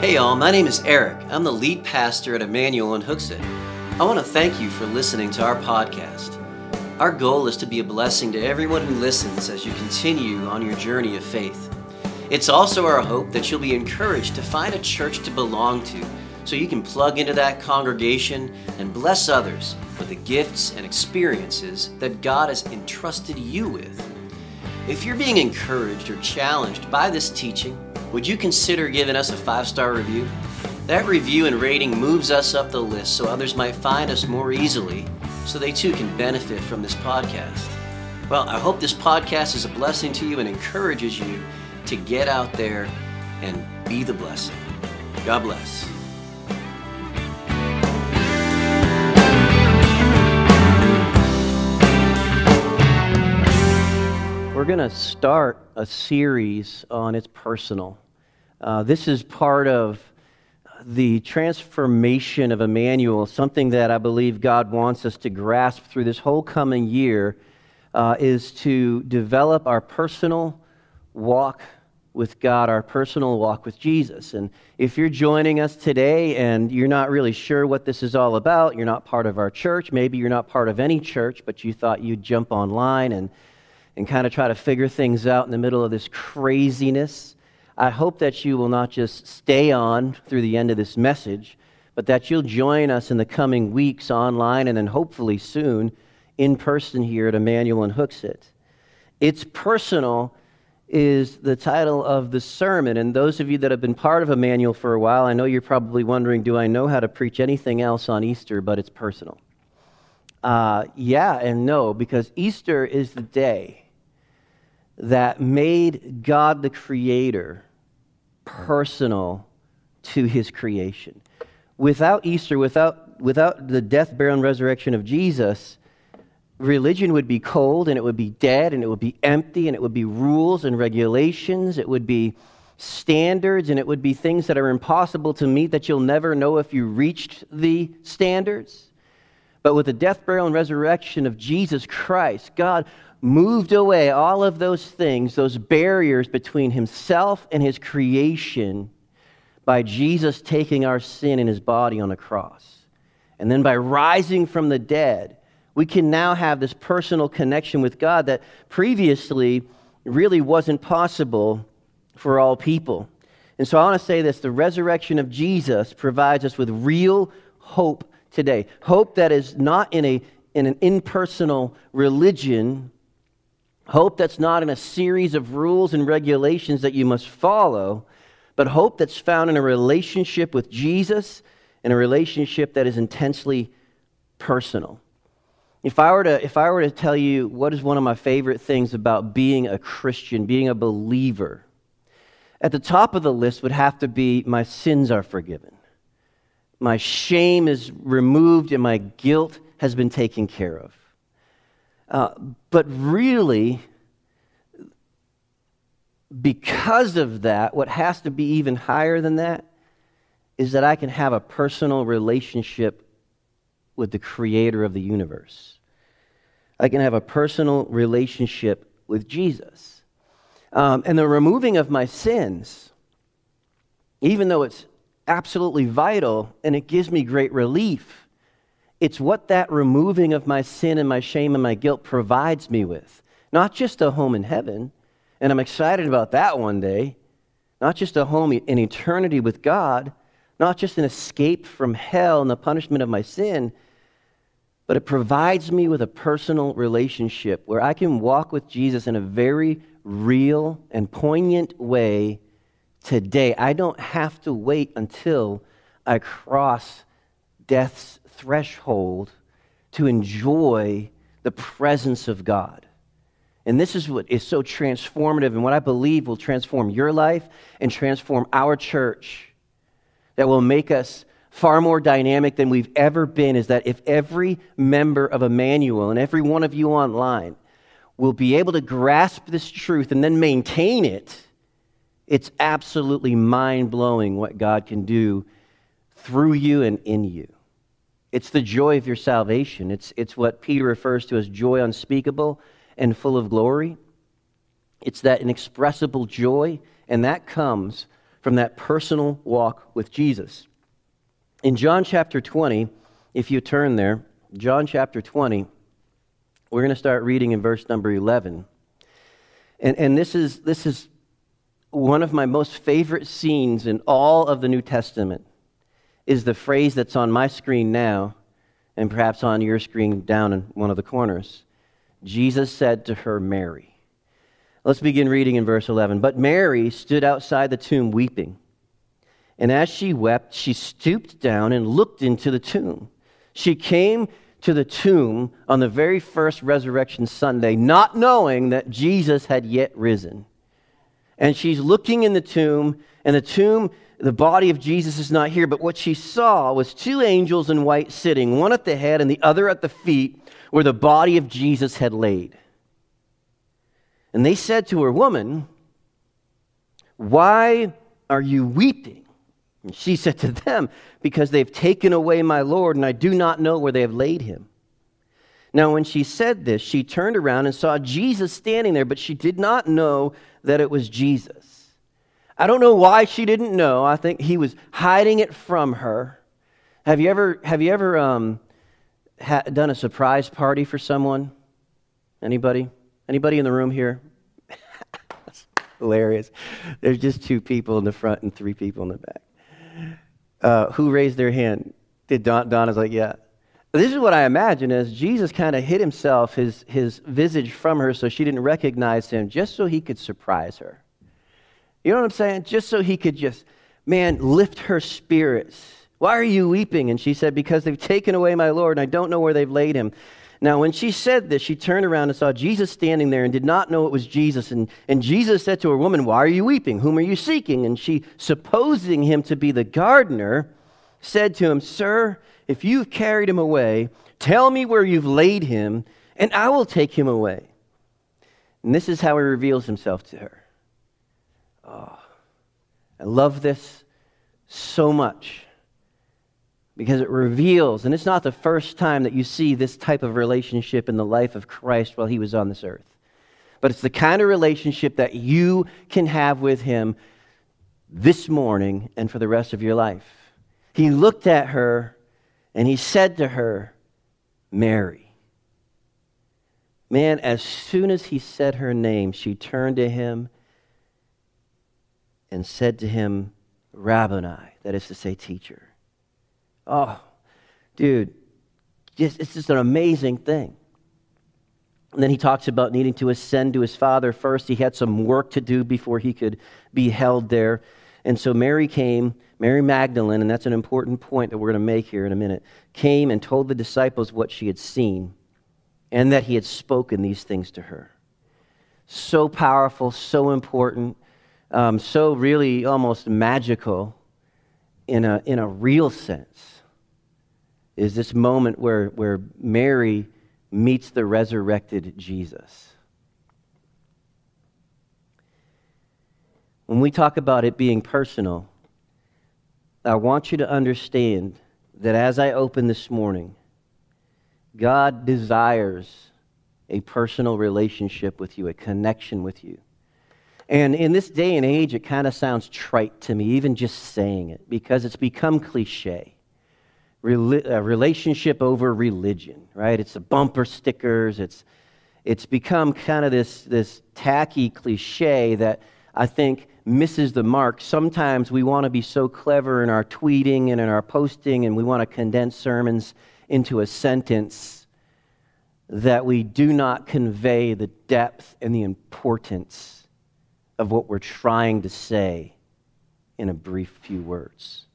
Hey, y'all, my name is Eric. I'm the lead pastor at Emmanuel in Hooksett. I want to thank you for listening to our podcast. Our goal is to be a blessing to everyone who listens as you continue on your journey of faith. It's also our hope that you'll be encouraged to find a church to belong to so you can plug into that congregation and bless others with the gifts and experiences that God has entrusted you with. If you're being encouraged or challenged by this teaching, would you consider giving us a five star review? That review and rating moves us up the list so others might find us more easily so they too can benefit from this podcast. Well, I hope this podcast is a blessing to you and encourages you to get out there and be the blessing. God bless. We're going to start a series on It's Personal. Uh, this is part of the transformation of Emmanuel, something that I believe God wants us to grasp through this whole coming year, uh, is to develop our personal walk with God, our personal walk with Jesus. And if you're joining us today and you're not really sure what this is all about, you're not part of our church, maybe you're not part of any church, but you thought you'd jump online and and kind of try to figure things out in the middle of this craziness. I hope that you will not just stay on through the end of this message, but that you'll join us in the coming weeks online and then hopefully soon in person here at Emmanuel and Hooksett. It's personal is the title of the sermon. And those of you that have been part of Emmanuel for a while, I know you're probably wondering, do I know how to preach anything else on Easter, but it's personal? Uh, yeah and no, because Easter is the day that made God the Creator personal to his creation. Without Easter, without, without the death, burial, and resurrection of Jesus, religion would be cold and it would be dead and it would be empty and it would be rules and regulations. It would be standards and it would be things that are impossible to meet that you'll never know if you reached the standards. But with the death, burial, and resurrection of Jesus Christ, God moved away all of those things, those barriers between himself and his creation by Jesus taking our sin in his body on a cross. And then by rising from the dead, we can now have this personal connection with God that previously really wasn't possible for all people. And so I want to say this the resurrection of Jesus provides us with real hope today. Hope that is not in, a, in an impersonal religion, Hope that's not in a series of rules and regulations that you must follow, but hope that's found in a relationship with Jesus and a relationship that is intensely personal. If I, were to, if I were to tell you what is one of my favorite things about being a Christian, being a believer, at the top of the list would have to be my sins are forgiven. My shame is removed and my guilt has been taken care of. Uh, but really, because of that, what has to be even higher than that is that I can have a personal relationship with the creator of the universe. I can have a personal relationship with Jesus. Um, and the removing of my sins, even though it's absolutely vital and it gives me great relief, it's what that removing of my sin and my shame and my guilt provides me with. Not just a home in heaven, and I'm excited about that one day. Not just a home in eternity with God, not just an escape from hell and the punishment of my sin, but it provides me with a personal relationship where I can walk with Jesus in a very real and poignant way today. I don't have to wait until I cross death's threshold to enjoy the presence of God. And this is what is so transformative and what I believe will transform your life and transform our church that will make us far more dynamic than we've ever been is that if every member of Emmanuel and every one of you online will be able to grasp this truth and then maintain it, it's absolutely mind blowing what God can do through you and in you. It's the joy of your salvation. It's, it's what Peter refers to as joy unspeakable and full of glory. It's that inexpressible joy, and that comes from that personal walk with Jesus. In John chapter 20, if you turn there, John chapter 20, we're going to start reading in verse number 11. And, and this, is, this is one of my most favorite scenes in all of the New Testament is the phrase that's on my screen now and perhaps on your screen down in one of the corners. Jesus said to her, Mary. Let's begin reading in verse 11. But Mary stood outside the tomb weeping. And as she wept, she stooped down and looked into the tomb. She came to the tomb on the very first resurrection Sunday, not knowing that Jesus had yet risen. And she's looking in the tomb, and the tomb, the body of Jesus is not here, but what she saw was two angels in white sitting, one at the head and the other at the feet, where the body of Jesus had laid. And they said to her, Woman, why are you weeping? And she said to them, Because they've taken away my Lord, and I do not know where they have laid him. Now, when she said this, she turned around and saw Jesus standing there, but she did not know that it was Jesus. I don't know why she didn't know. I think he was hiding it from her. Have you ever, have you ever um, ha- done a surprise party for someone? Anybody? Anybody in the room here? hilarious. There's just two people in the front and three people in the back. Uh, who raised their hand? Did Don? Donna's like, yeah. This is what I imagine as Jesus kind of hid himself, his, his visage from her so she didn't recognize him, just so he could surprise her. You know what I'm saying? Just so he could just, man, lift her spirits. Why are you weeping? And she said, Because they've taken away my Lord, and I don't know where they've laid him. Now, when she said this, she turned around and saw Jesus standing there and did not know it was Jesus. And, and Jesus said to her, Woman, why are you weeping? Whom are you seeking? And she, supposing him to be the gardener, said to him, Sir, if you've carried him away, tell me where you've laid him, and I will take him away. And this is how he reveals himself to her. Oh, I love this so much because it reveals, and it's not the first time that you see this type of relationship in the life of Christ while he was on this earth. But it's the kind of relationship that you can have with him this morning and for the rest of your life. He looked at her and he said to her, Mary. Man, as soon as he said her name, she turned to him and said to him, Rabboni, that is to say, teacher. Oh, dude, it's just an amazing thing. And then he talks about needing to ascend to his father first. He had some work to do before he could be held there. And so Mary came, Mary Magdalene, and that's an important point that we're going to make here in a minute, came and told the disciples what she had seen and that he had spoken these things to her. So powerful, so important, um, so really almost magical in a, in a real sense is this moment where, where Mary meets the resurrected Jesus. When we talk about it being personal, I want you to understand that as I open this morning, God desires a personal relationship with you, a connection with you. And in this day and age, it kind of sounds trite to me, even just saying it, because it's become cliche—a uh, relationship over religion, right? It's the bumper stickers. It's, it's become kind of this, this tacky cliche that I think misses the mark. Sometimes we want to be so clever in our tweeting and in our posting, and we want to condense sermons into a sentence that we do not convey the depth and the importance of what we're trying to say in a brief few words.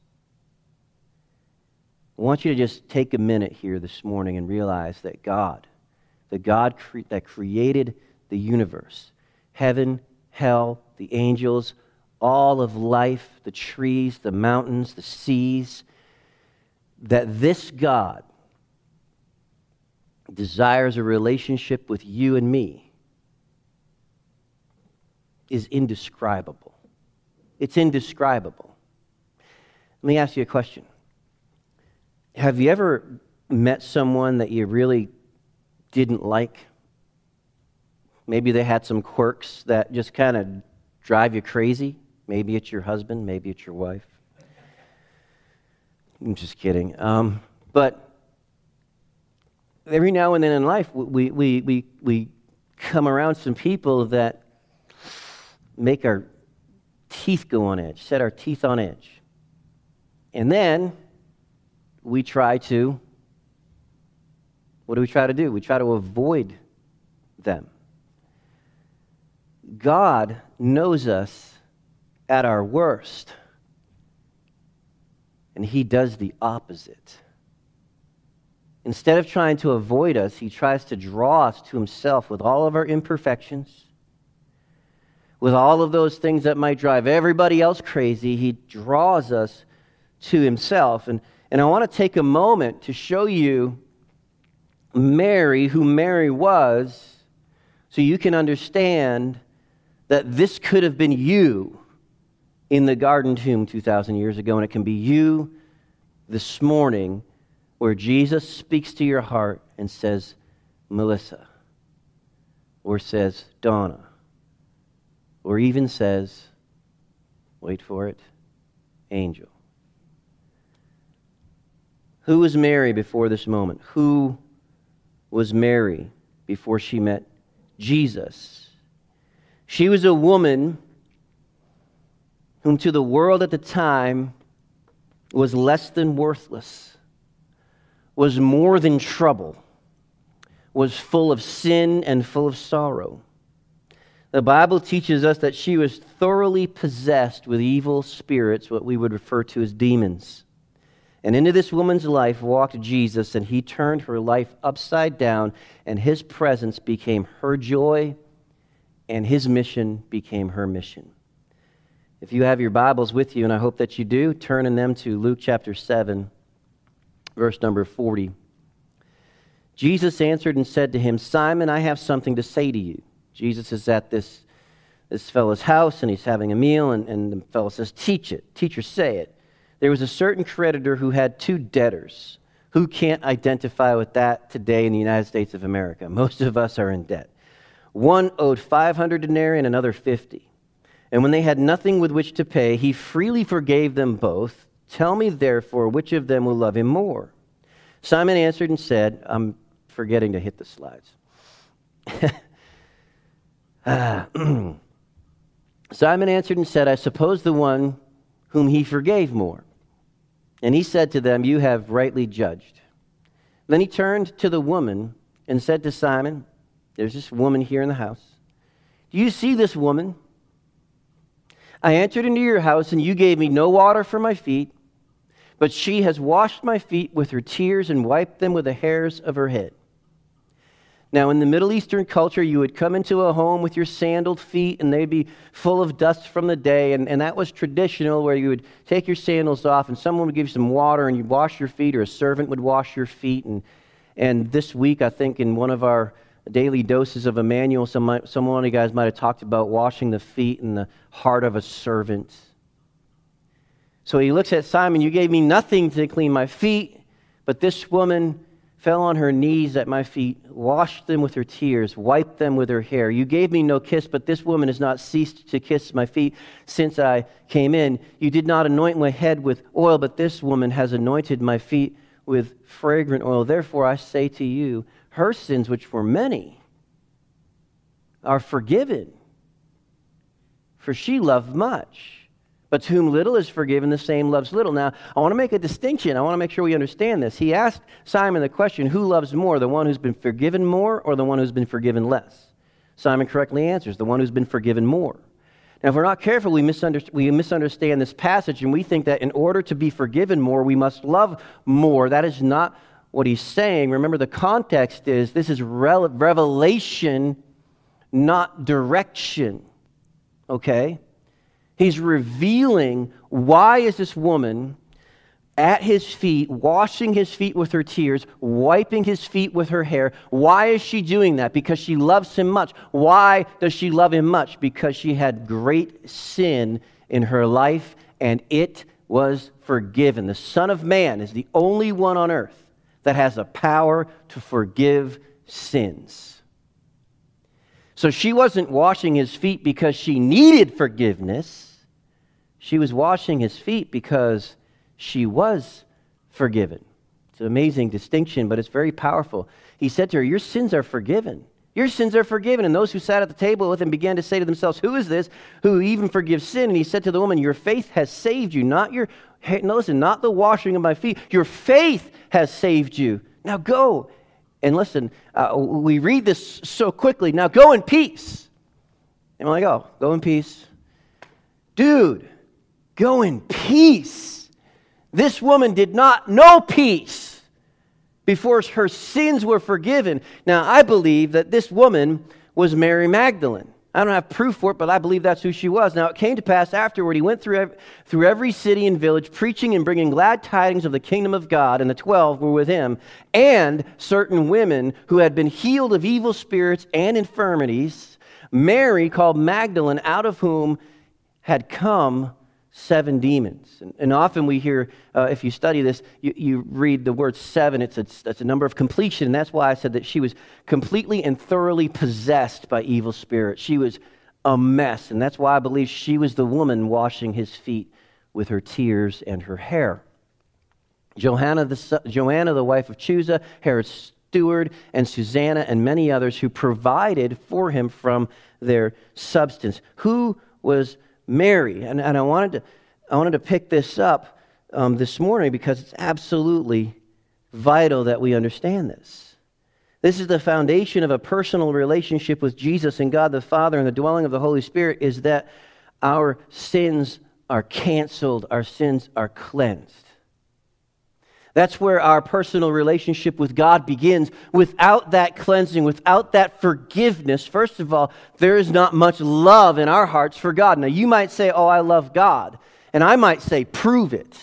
I want you to just take a minute here this morning and realize that God, the God cre- that created the universe, heaven, hell, the angels, all of life, the trees, the mountains, the seas, that this God desires a relationship with you and me is indescribable. It's indescribable. Let me ask you a question have you ever met someone that you really didn't like? Maybe they had some quirks that just kind of drive you crazy. Maybe it's your husband, maybe it's your wife. I'm just kidding. Um, but every now and then in life, we, we, we, we come around some people that make our teeth go on edge, set our teeth on edge. And then we try to, what do we try to do? We try to avoid them. God knows us at our worst, and He does the opposite. Instead of trying to avoid us, He tries to draw us to Himself with all of our imperfections, with all of those things that might drive everybody else crazy. He draws us to Himself. And, and I want to take a moment to show you Mary, who Mary was, so you can understand that this could have been you in the garden tomb 2,000 years ago, and it can be you this morning where Jesus speaks to your heart and says, Melissa, or says, Donna, or even says, wait for it, angel. Who was Mary before this moment? Who was Mary before she met Jesus? She was a woman whom to the world at the time was less than worthless, was more than trouble, was full of sin and full of sorrow. The Bible teaches us that she was thoroughly possessed with evil spirits, what we would refer to as demons. And into this woman's life walked Jesus, and he turned her life upside down, and his presence became her joy, and his mission became her mission. If you have your Bibles with you, and I hope that you do, turn in them to Luke chapter 7, verse number 40. Jesus answered and said to him, Simon, I have something to say to you. Jesus is at this, this fellow's house, and he's having a meal, and, and the fellow says, Teach it. Teacher, say it there was a certain creditor who had two debtors. Who can't identify with that today in the United States of America? Most of us are in debt. One owed 500 denarii and another 50. And when they had nothing with which to pay, he freely forgave them both. Tell me, therefore, which of them will love him more? Simon answered and said, I'm forgetting to hit the slides. Simon answered and said, I suppose the one whom he forgave more. And he said to them, You have rightly judged. Then he turned to the woman and said to Simon, There's this woman here in the house. Do you see this woman? I entered into your house, and you gave me no water for my feet, but she has washed my feet with her tears and wiped them with the hairs of her head. Now, in the Middle Eastern culture, you would come into a home with your sandaled feet and they'd be full of dust from the day. And, and that was traditional where you would take your sandals off and someone would give you some water and you'd wash your feet or a servant would wash your feet. And, and this week, I think in one of our daily doses of Emmanuel, some, some of you guys might have talked about washing the feet and the heart of a servant. So he looks at Simon, You gave me nothing to clean my feet, but this woman fell on her knees at my feet, washed them with her tears, wiped them with her hair. You gave me no kiss, but this woman has not ceased to kiss my feet since I came in. You did not anoint my head with oil, but this woman has anointed my feet with fragrant oil. Therefore, I say to you, her sins, which were many, are forgiven, for she loved much. But to whom little is forgiven, the same loves little. Now, I want to make a distinction. I want to make sure we understand this. He asked Simon the question who loves more, the one who's been forgiven more or the one who's been forgiven less? Simon correctly answers, the one who's been forgiven more. Now, if we're not careful, we misunderstand, we misunderstand this passage and we think that in order to be forgiven more, we must love more. That is not what he's saying. Remember, the context is this is revelation, not direction. Okay? He's revealing why is this woman at his feet, washing his feet with her tears, wiping his feet with her hair. Why is she doing that? Because she loves him much. Why does she love him much? Because she had great sin in her life and it was forgiven. The Son of Man is the only one on earth that has a power to forgive sins. So she wasn't washing his feet because she needed forgiveness. She was washing his feet because she was forgiven. It's an amazing distinction, but it's very powerful. He said to her, Your sins are forgiven. Your sins are forgiven. And those who sat at the table with him began to say to themselves, Who is this who even forgives sin? And he said to the woman, Your faith has saved you, not your, listen, not the washing of my feet. Your faith has saved you. Now go. And listen, uh, we read this so quickly. Now go in peace. And I'm like, Oh, go in peace. Dude, go in peace. This woman did not know peace before her sins were forgiven. Now, I believe that this woman was Mary Magdalene. I don't have proof for it, but I believe that's who she was. Now, it came to pass afterward, he went through, through every city and village, preaching and bringing glad tidings of the kingdom of God, and the twelve were with him, and certain women who had been healed of evil spirits and infirmities. Mary, called Magdalene, out of whom had come seven demons. And, and often we hear, uh, if you study this, you, you read the word seven, it's a, it's a number of completion. And that's why I said that she was completely and thoroughly possessed by evil spirits. She was a mess. And that's why I believe she was the woman washing his feet with her tears and her hair. Johanna, the, Joanna, the wife of Chuza, Herod's steward, and Susanna, and many others who provided for him from their substance. Who was Mary. And, and I, wanted to, I wanted to pick this up um, this morning because it's absolutely vital that we understand this. This is the foundation of a personal relationship with Jesus and God the Father and the dwelling of the Holy Spirit is that our sins are canceled, our sins are cleansed. That's where our personal relationship with God begins. Without that cleansing, without that forgiveness, first of all, there is not much love in our hearts for God. Now, you might say, Oh, I love God. And I might say, Prove it.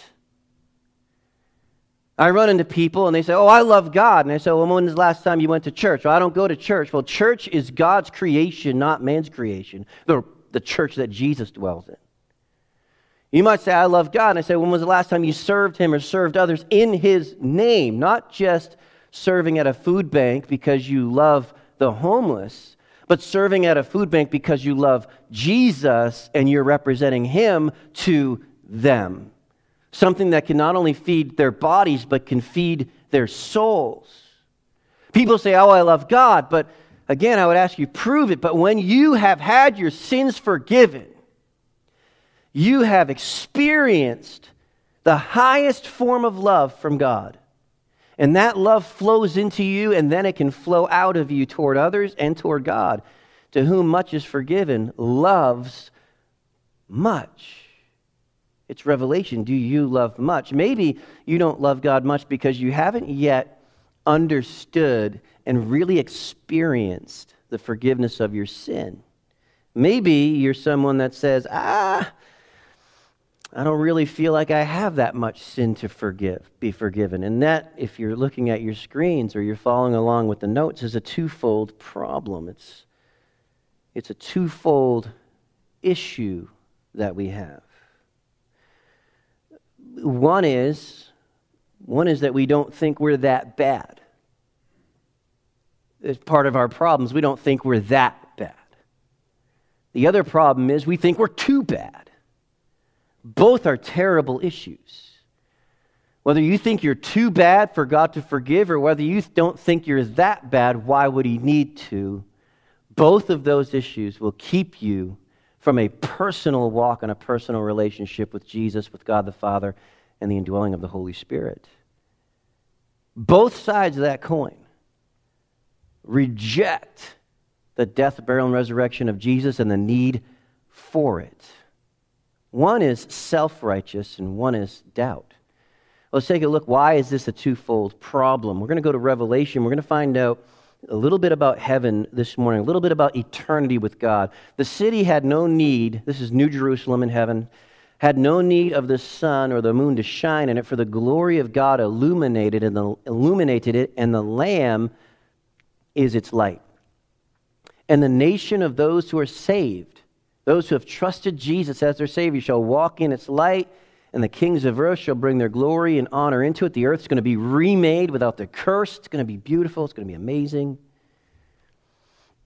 I run into people and they say, Oh, I love God. And I say, Well, when was the last time you went to church? Well, I don't go to church. Well, church is God's creation, not man's creation, the, the church that Jesus dwells in. You might say, I love God. And I say, when was the last time you served Him or served others in His name? Not just serving at a food bank because you love the homeless, but serving at a food bank because you love Jesus and you're representing Him to them. Something that can not only feed their bodies, but can feed their souls. People say, Oh, I love God. But again, I would ask you, prove it. But when you have had your sins forgiven, you have experienced the highest form of love from God. And that love flows into you, and then it can flow out of you toward others and toward God. To whom much is forgiven, loves much. It's revelation. Do you love much? Maybe you don't love God much because you haven't yet understood and really experienced the forgiveness of your sin. Maybe you're someone that says, ah, I don't really feel like I have that much sin to forgive, be forgiven. And that, if you're looking at your screens or you're following along with the notes, is a twofold problem. It's, it's a twofold issue that we have. One is, one is that we don't think we're that bad. It's part of our problems. We don't think we're that bad. The other problem is we think we're too bad. Both are terrible issues. Whether you think you're too bad for God to forgive or whether you don't think you're that bad, why would He need to? Both of those issues will keep you from a personal walk and a personal relationship with Jesus, with God the Father, and the indwelling of the Holy Spirit. Both sides of that coin reject the death, burial, and resurrection of Jesus and the need for it. One is self righteous and one is doubt. Let's take a look. Why is this a twofold problem? We're going to go to Revelation. We're going to find out a little bit about heaven this morning, a little bit about eternity with God. The city had no need, this is New Jerusalem in heaven, had no need of the sun or the moon to shine in it, for the glory of God illuminated and the, illuminated it, and the Lamb is its light. And the nation of those who are saved those who have trusted Jesus as their Savior shall walk in its light, and the kings of earth shall bring their glory and honor into it. The earth's going to be remade without the curse. It's going to be beautiful. It's going to be amazing.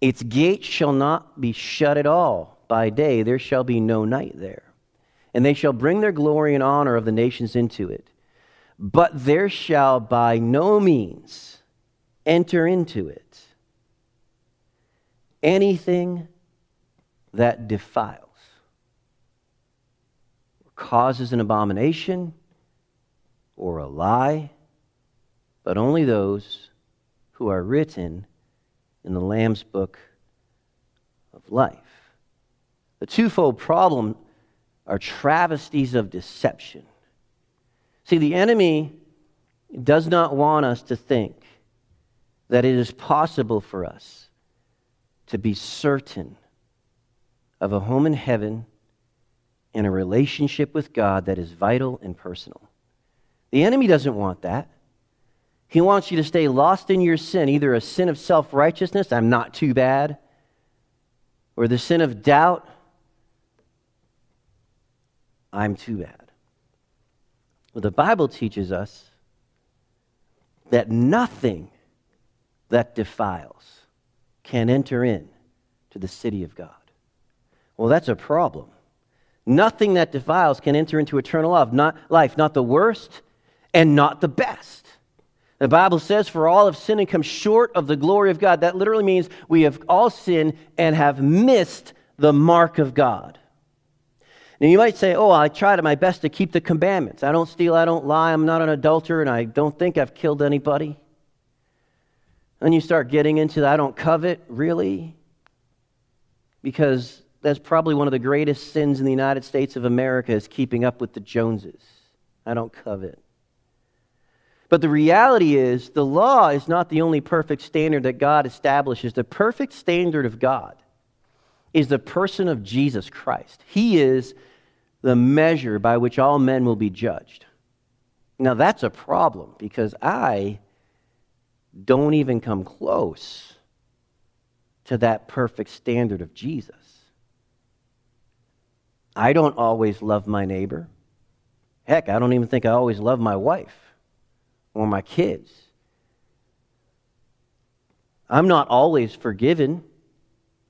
Its gates shall not be shut at all by day. There shall be no night there. and they shall bring their glory and honor of the nations into it. But there shall by no means enter into it anything that defiles, causes an abomination, or a lie, but only those who are written in the Lamb's book of life. The twofold problem are travesties of deception. See, the enemy does not want us to think that it is possible for us to be certain of a home in heaven and a relationship with God that is vital and personal. The enemy doesn't want that. He wants you to stay lost in your sin, either a sin of self righteousness, I'm not too bad, or the sin of doubt, I'm too bad. Well, the Bible teaches us that nothing that defiles can enter in to the city of God. Well, that's a problem. Nothing that defiles can enter into eternal life, not life, not the worst and not the best. The Bible says, For all have sinned and come short of the glory of God. That literally means we have all sinned and have missed the mark of God. Now, you might say, Oh, I tried my best to keep the commandments. I don't steal, I don't lie, I'm not an adulterer, and I don't think I've killed anybody. Then you start getting into that, I don't covet, really? Because that's probably one of the greatest sins in the United States of America is keeping up with the Joneses. I don't covet. But the reality is, the law is not the only perfect standard that God establishes. The perfect standard of God is the person of Jesus Christ. He is the measure by which all men will be judged. Now, that's a problem because I don't even come close to that perfect standard of Jesus. I don't always love my neighbor. Heck, I don't even think I always love my wife or my kids. I'm not always forgiven.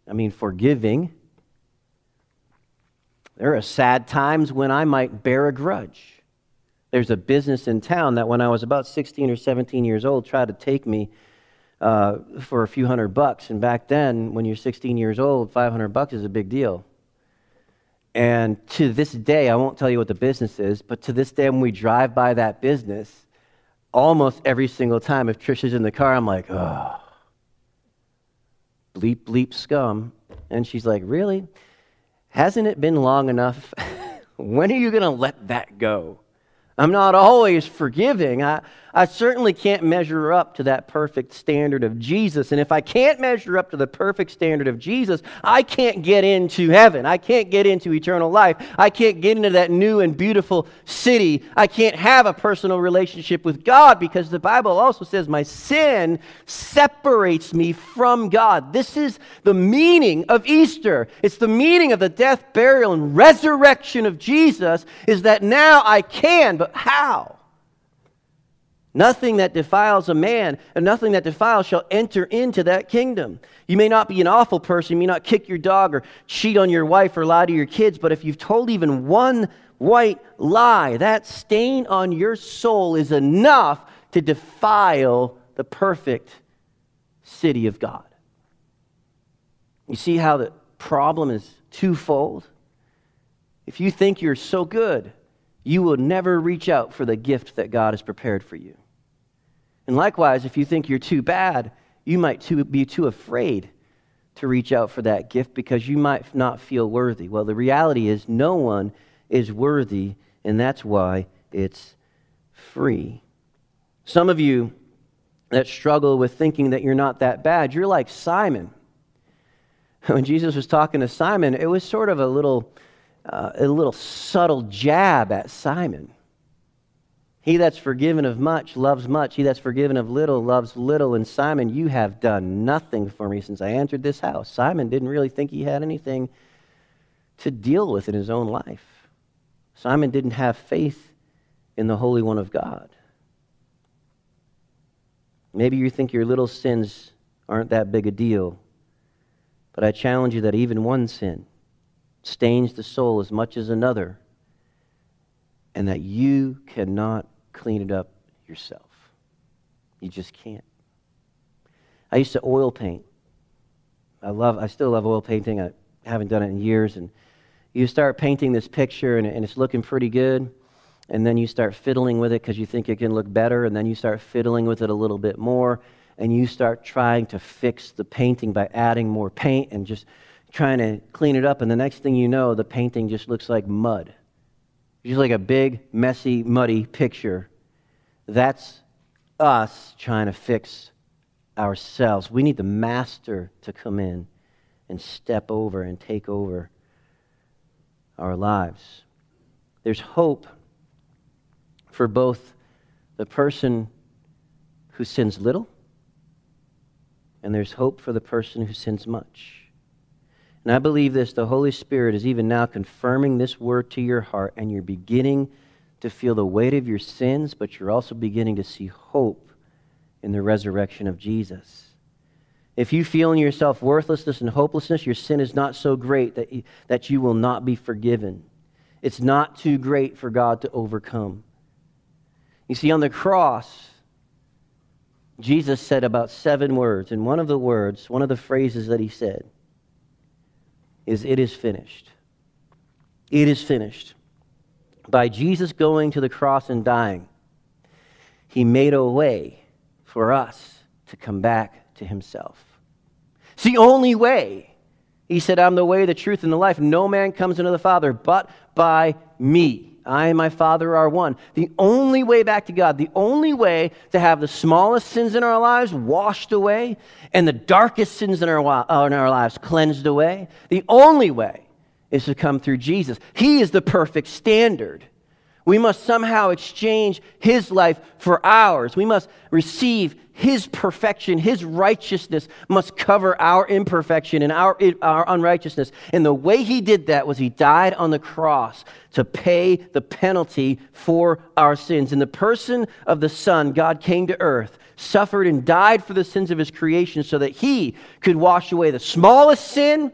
I mean, forgiving. There are sad times when I might bear a grudge. There's a business in town that when I was about 16 or 17 years old tried to take me uh, for a few hundred bucks. And back then, when you're 16 years old, 500 bucks is a big deal. And to this day, I won't tell you what the business is, but to this day, when we drive by that business, almost every single time, if Trisha's in the car, I'm like, oh, bleep, bleep, scum. And she's like, really? Hasn't it been long enough? when are you going to let that go? I'm not always forgiving. I, I certainly can't measure up to that perfect standard of Jesus. And if I can't measure up to the perfect standard of Jesus, I can't get into heaven. I can't get into eternal life. I can't get into that new and beautiful city. I can't have a personal relationship with God because the Bible also says my sin separates me from God. This is the meaning of Easter. It's the meaning of the death, burial, and resurrection of Jesus is that now I can, but how? Nothing that defiles a man and nothing that defiles shall enter into that kingdom. You may not be an awful person, you may not kick your dog or cheat on your wife or lie to your kids, but if you've told even one white lie, that stain on your soul is enough to defile the perfect city of God. You see how the problem is twofold? If you think you're so good, you will never reach out for the gift that God has prepared for you. And likewise, if you think you're too bad, you might too, be too afraid to reach out for that gift because you might not feel worthy. Well, the reality is, no one is worthy, and that's why it's free. Some of you that struggle with thinking that you're not that bad, you're like Simon. When Jesus was talking to Simon, it was sort of a little, uh, a little subtle jab at Simon. He that's forgiven of much loves much. He that's forgiven of little loves little. And Simon, you have done nothing for me since I entered this house. Simon didn't really think he had anything to deal with in his own life. Simon didn't have faith in the Holy One of God. Maybe you think your little sins aren't that big a deal, but I challenge you that even one sin stains the soul as much as another and that you cannot clean it up yourself. You just can't. I used to oil paint. I love I still love oil painting. I haven't done it in years and you start painting this picture and, and it's looking pretty good and then you start fiddling with it because you think it can look better and then you start fiddling with it a little bit more and you start trying to fix the painting by adding more paint and just trying to clean it up and the next thing you know the painting just looks like mud just like a big messy muddy picture. That's us trying to fix ourselves. We need the master to come in and step over and take over our lives. There's hope for both the person who sins little and there's hope for the person who sins much. And I believe this the Holy Spirit is even now confirming this word to your heart, and you're beginning to feel the weight of your sins, but you're also beginning to see hope in the resurrection of Jesus. If you feel in yourself worthlessness and hopelessness, your sin is not so great that you, that you will not be forgiven. It's not too great for God to overcome. You see, on the cross, Jesus said about seven words, and one of the words, one of the phrases that he said, is, It is finished. It is finished. By Jesus going to the cross and dying, he made a way for us to come back to himself. It's the only way. He said, I'm the way, the truth, and the life. No man comes into the Father but by me. I and my Father are one. The only way back to God, the only way to have the smallest sins in our lives washed away and the darkest sins in our, uh, in our lives cleansed away, the only way is to come through Jesus. He is the perfect standard. We must somehow exchange His life for ours. We must receive His perfection. His righteousness must cover our imperfection and our, our unrighteousness. And the way He did that was He died on the cross to pay the penalty for our sins. In the person of the Son, God came to earth, suffered, and died for the sins of His creation so that He could wash away the smallest sin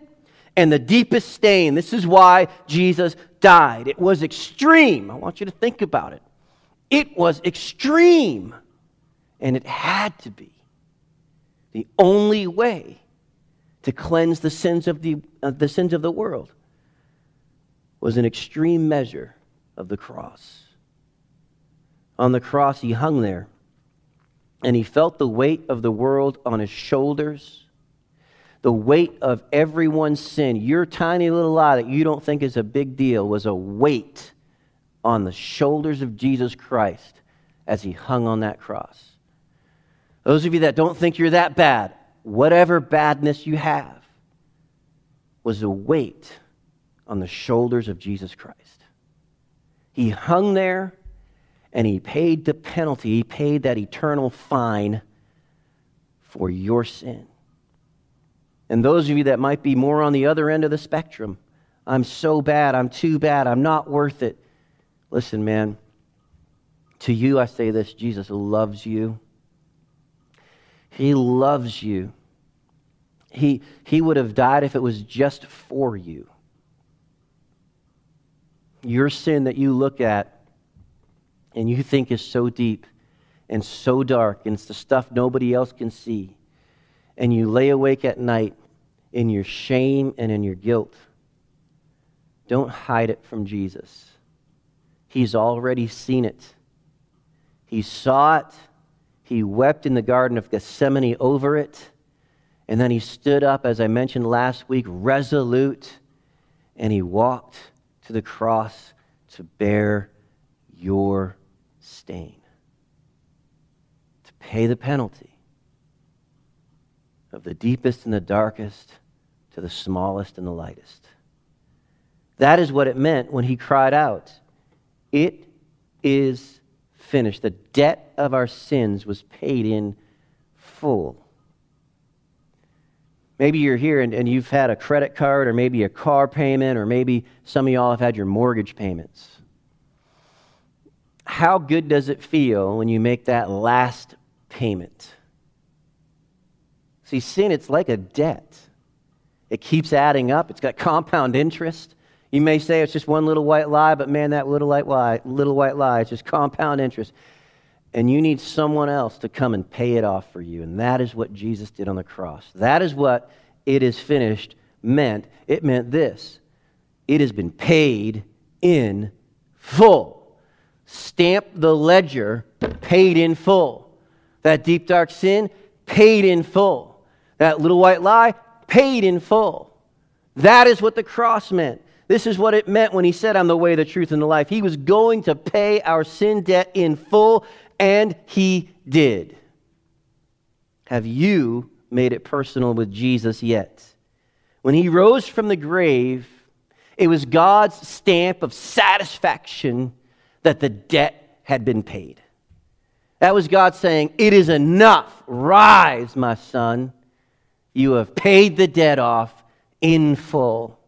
and the deepest stain. This is why Jesus died. It was extreme. I want you to think about it. It was extreme. And it had to be. The only way to cleanse the sins of the, uh, the sins of the world was an extreme measure of the cross. On the cross, he hung there, and he felt the weight of the world on his shoulders the weight of everyone's sin, your tiny little lie that you don't think is a big deal, was a weight on the shoulders of Jesus Christ as he hung on that cross. Those of you that don't think you're that bad, whatever badness you have, was a weight on the shoulders of Jesus Christ. He hung there and he paid the penalty, he paid that eternal fine for your sin. And those of you that might be more on the other end of the spectrum, I'm so bad, I'm too bad, I'm not worth it. Listen, man, to you I say this Jesus loves you. He loves you. He, he would have died if it was just for you. Your sin that you look at and you think is so deep and so dark, and it's the stuff nobody else can see, and you lay awake at night in your shame and in your guilt, don't hide it from Jesus. He's already seen it. He saw it. He wept in the Garden of Gethsemane over it. And then he stood up, as I mentioned last week, resolute, and he walked to the cross to bear your stain, to pay the penalty of the deepest and the darkest the smallest and the lightest. That is what it meant when he cried out, It is finished. The debt of our sins was paid in full. Maybe you're here and, and you've had a credit card or maybe a car payment or maybe some of y'all have had your mortgage payments. How good does it feel when you make that last payment? See, sin, it's like a debt. It keeps adding up. It's got compound interest. You may say it's just one little white lie, but man, that little white lie, little white lie, it's just compound interest. And you need someone else to come and pay it off for you. And that is what Jesus did on the cross. That is what it is finished meant. It meant this it has been paid in full. Stamp the ledger, paid in full. That deep, dark sin, paid in full. That little white lie, paid in full. That is what the cross meant. This is what it meant when he said, I'm the way, the truth, and the life. He was going to pay our sin debt in full, and he did. Have you made it personal with Jesus yet? When he rose from the grave, it was God's stamp of satisfaction that the debt had been paid. That was God saying, It is enough. Rise, my son. You have paid the debt off in full.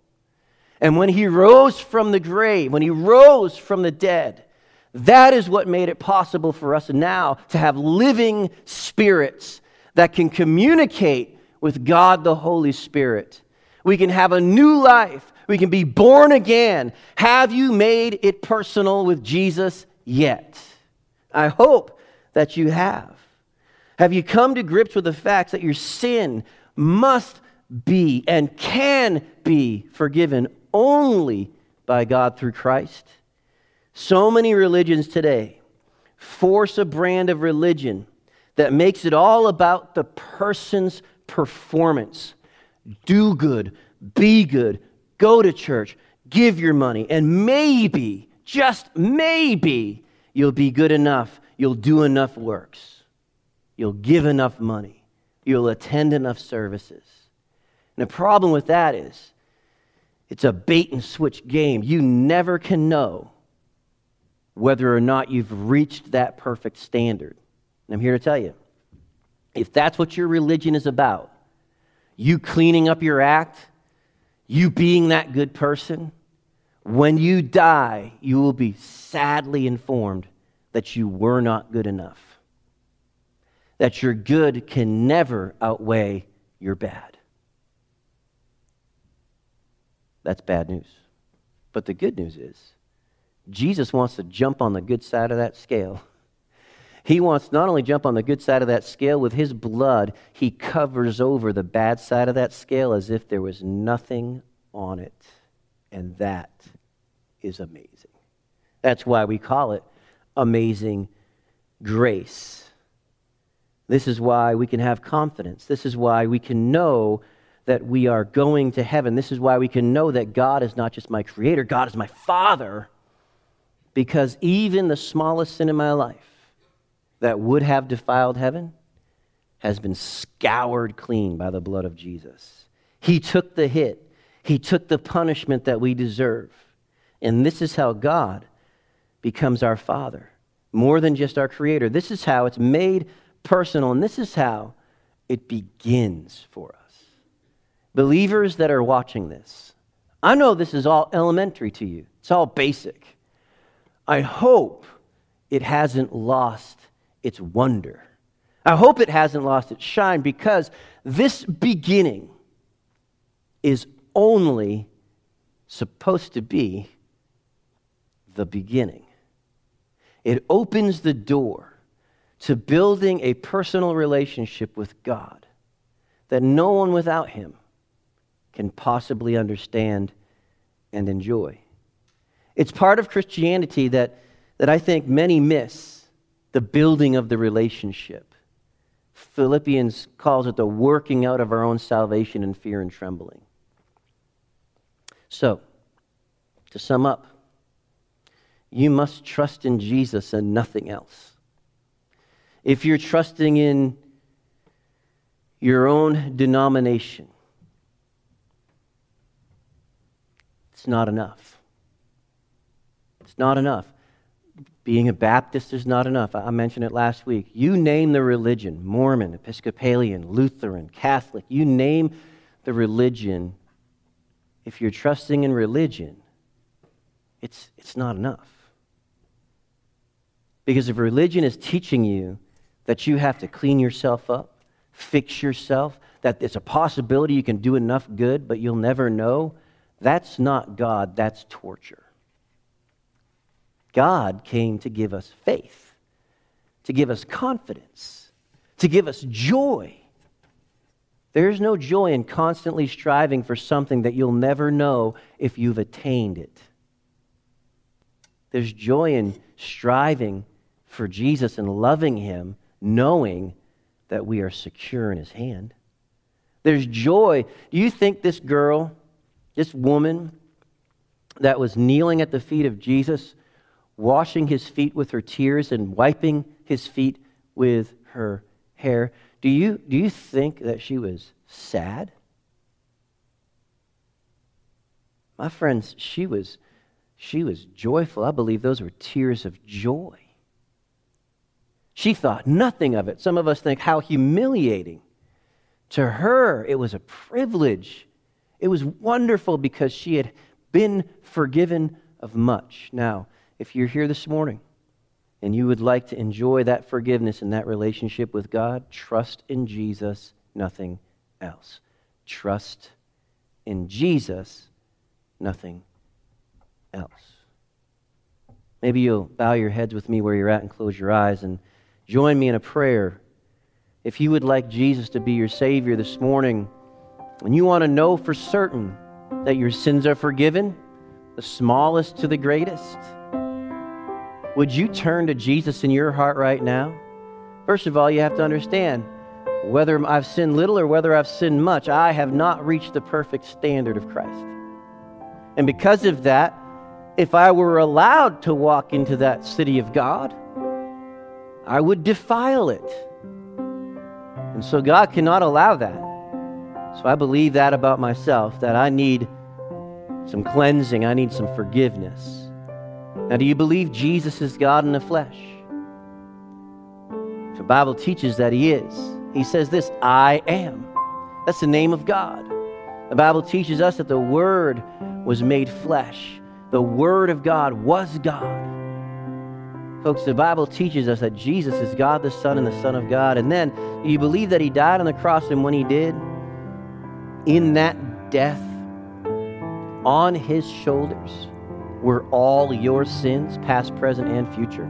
And when he rose from the grave, when he rose from the dead, that is what made it possible for us now to have living spirits that can communicate with God the Holy Spirit. We can have a new life. We can be born again. Have you made it personal with Jesus yet? I hope that you have. Have you come to grips with the facts that your sin must be and can be forgiven only by God through Christ. So many religions today force a brand of religion that makes it all about the person's performance. Do good, be good, go to church, give your money, and maybe, just maybe, you'll be good enough. You'll do enough works. You'll give enough money. You'll attend enough services. And the problem with that is it's a bait and switch game. You never can know whether or not you've reached that perfect standard. And I'm here to tell you if that's what your religion is about, you cleaning up your act, you being that good person, when you die, you will be sadly informed that you were not good enough. That your good can never outweigh your bad. That's bad news. But the good news is, Jesus wants to jump on the good side of that scale. He wants not only jump on the good side of that scale with his blood, he covers over the bad side of that scale as if there was nothing on it. And that is amazing. That's why we call it amazing grace. This is why we can have confidence. This is why we can know that we are going to heaven. This is why we can know that God is not just my creator, God is my father. Because even the smallest sin in my life that would have defiled heaven has been scoured clean by the blood of Jesus. He took the hit, He took the punishment that we deserve. And this is how God becomes our Father, more than just our Creator. This is how it's made personal, and this is how it begins for us believers that are watching this, I know this is all elementary to you, it's all basic. I hope it hasn't lost its wonder. I hope it hasn't lost its shine because this beginning is only supposed to be the beginning. It opens the door to building a personal relationship with God that no one without Him can possibly understand and enjoy. It's part of Christianity that, that I think many miss the building of the relationship. Philippians calls it the working out of our own salvation in fear and trembling. So, to sum up, you must trust in Jesus and nothing else. If you're trusting in your own denomination, It's not enough. It's not enough. Being a Baptist is not enough. I mentioned it last week. You name the religion Mormon, Episcopalian, Lutheran, Catholic, you name the religion. If you're trusting in religion, it's, it's not enough. Because if religion is teaching you that you have to clean yourself up, fix yourself, that it's a possibility you can do enough good, but you'll never know, That's not God, that's torture. God came to give us faith, to give us confidence, to give us joy. There's no joy in constantly striving for something that you'll never know if you've attained it. There's joy in striving for Jesus and loving Him, knowing that we are secure in His hand. There's joy. Do you think this girl, this woman that was kneeling at the feet of Jesus, washing his feet with her tears and wiping his feet with her hair, do you, do you think that she was sad? My friends, she was, she was joyful. I believe those were tears of joy. She thought nothing of it. Some of us think how humiliating. To her, it was a privilege. It was wonderful because she had been forgiven of much. Now, if you're here this morning and you would like to enjoy that forgiveness and that relationship with God, trust in Jesus, nothing else. Trust in Jesus, nothing else. Maybe you'll bow your heads with me where you're at and close your eyes and join me in a prayer. If you would like Jesus to be your Savior this morning, and you want to know for certain that your sins are forgiven, the smallest to the greatest, would you turn to Jesus in your heart right now? First of all, you have to understand whether I've sinned little or whether I've sinned much, I have not reached the perfect standard of Christ. And because of that, if I were allowed to walk into that city of God, I would defile it. And so God cannot allow that. So I believe that about myself, that I need some cleansing, I need some forgiveness. Now, do you believe Jesus is God in the flesh? The Bible teaches that He is. He says this I am. That's the name of God. The Bible teaches us that the Word was made flesh. The Word of God was God. Folks, the Bible teaches us that Jesus is God the Son and the Son of God. And then you believe that He died on the cross, and when He did, in that death, on His shoulders, were all your sins, past, present, and future.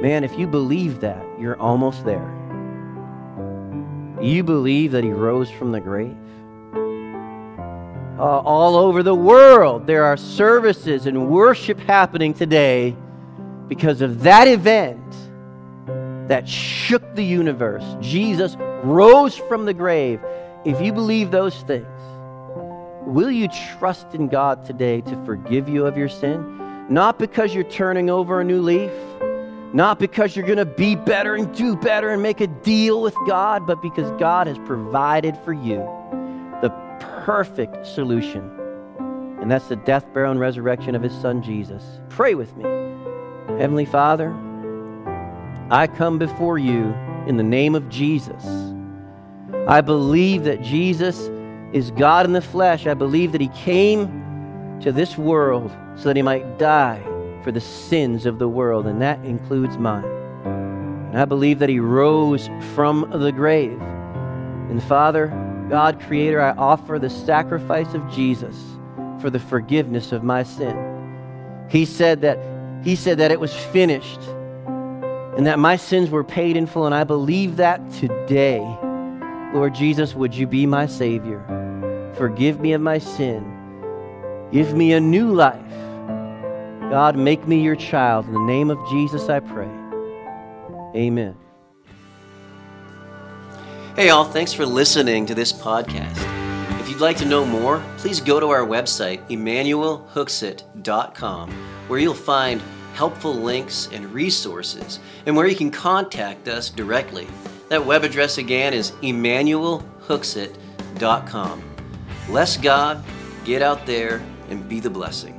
Man, if you believe that, you're almost there. You believe that He rose from the grave? Uh, all over the world, there are services and worship happening today because of that event that shook the universe. Jesus rose from the grave. If you believe those things, will you trust in God today to forgive you of your sin? Not because you're turning over a new leaf, not because you're going to be better and do better and make a deal with God, but because God has provided for you the perfect solution. And that's the death, burial, and resurrection of His Son Jesus. Pray with me. Heavenly Father, I come before you in the name of Jesus. I believe that Jesus is God in the flesh. I believe that He came to this world so that He might die for the sins of the world, and that includes mine. And I believe that He rose from the grave. And Father, God, Creator, I offer the sacrifice of Jesus for the forgiveness of my sin. He said that he said that it was finished and that my sins were paid in full, and I believe that today. Lord Jesus, would you be my Savior? Forgive me of my sin. Give me a new life. God, make me your child. In the name of Jesus, I pray. Amen. Hey, all, thanks for listening to this podcast. You'd like to know more, please go to our website, emmanuelhooksett.com, where you'll find helpful links and resources, and where you can contact us directly. That web address again is emmanuelhooksett.com. Bless God, get out there, and be the blessing.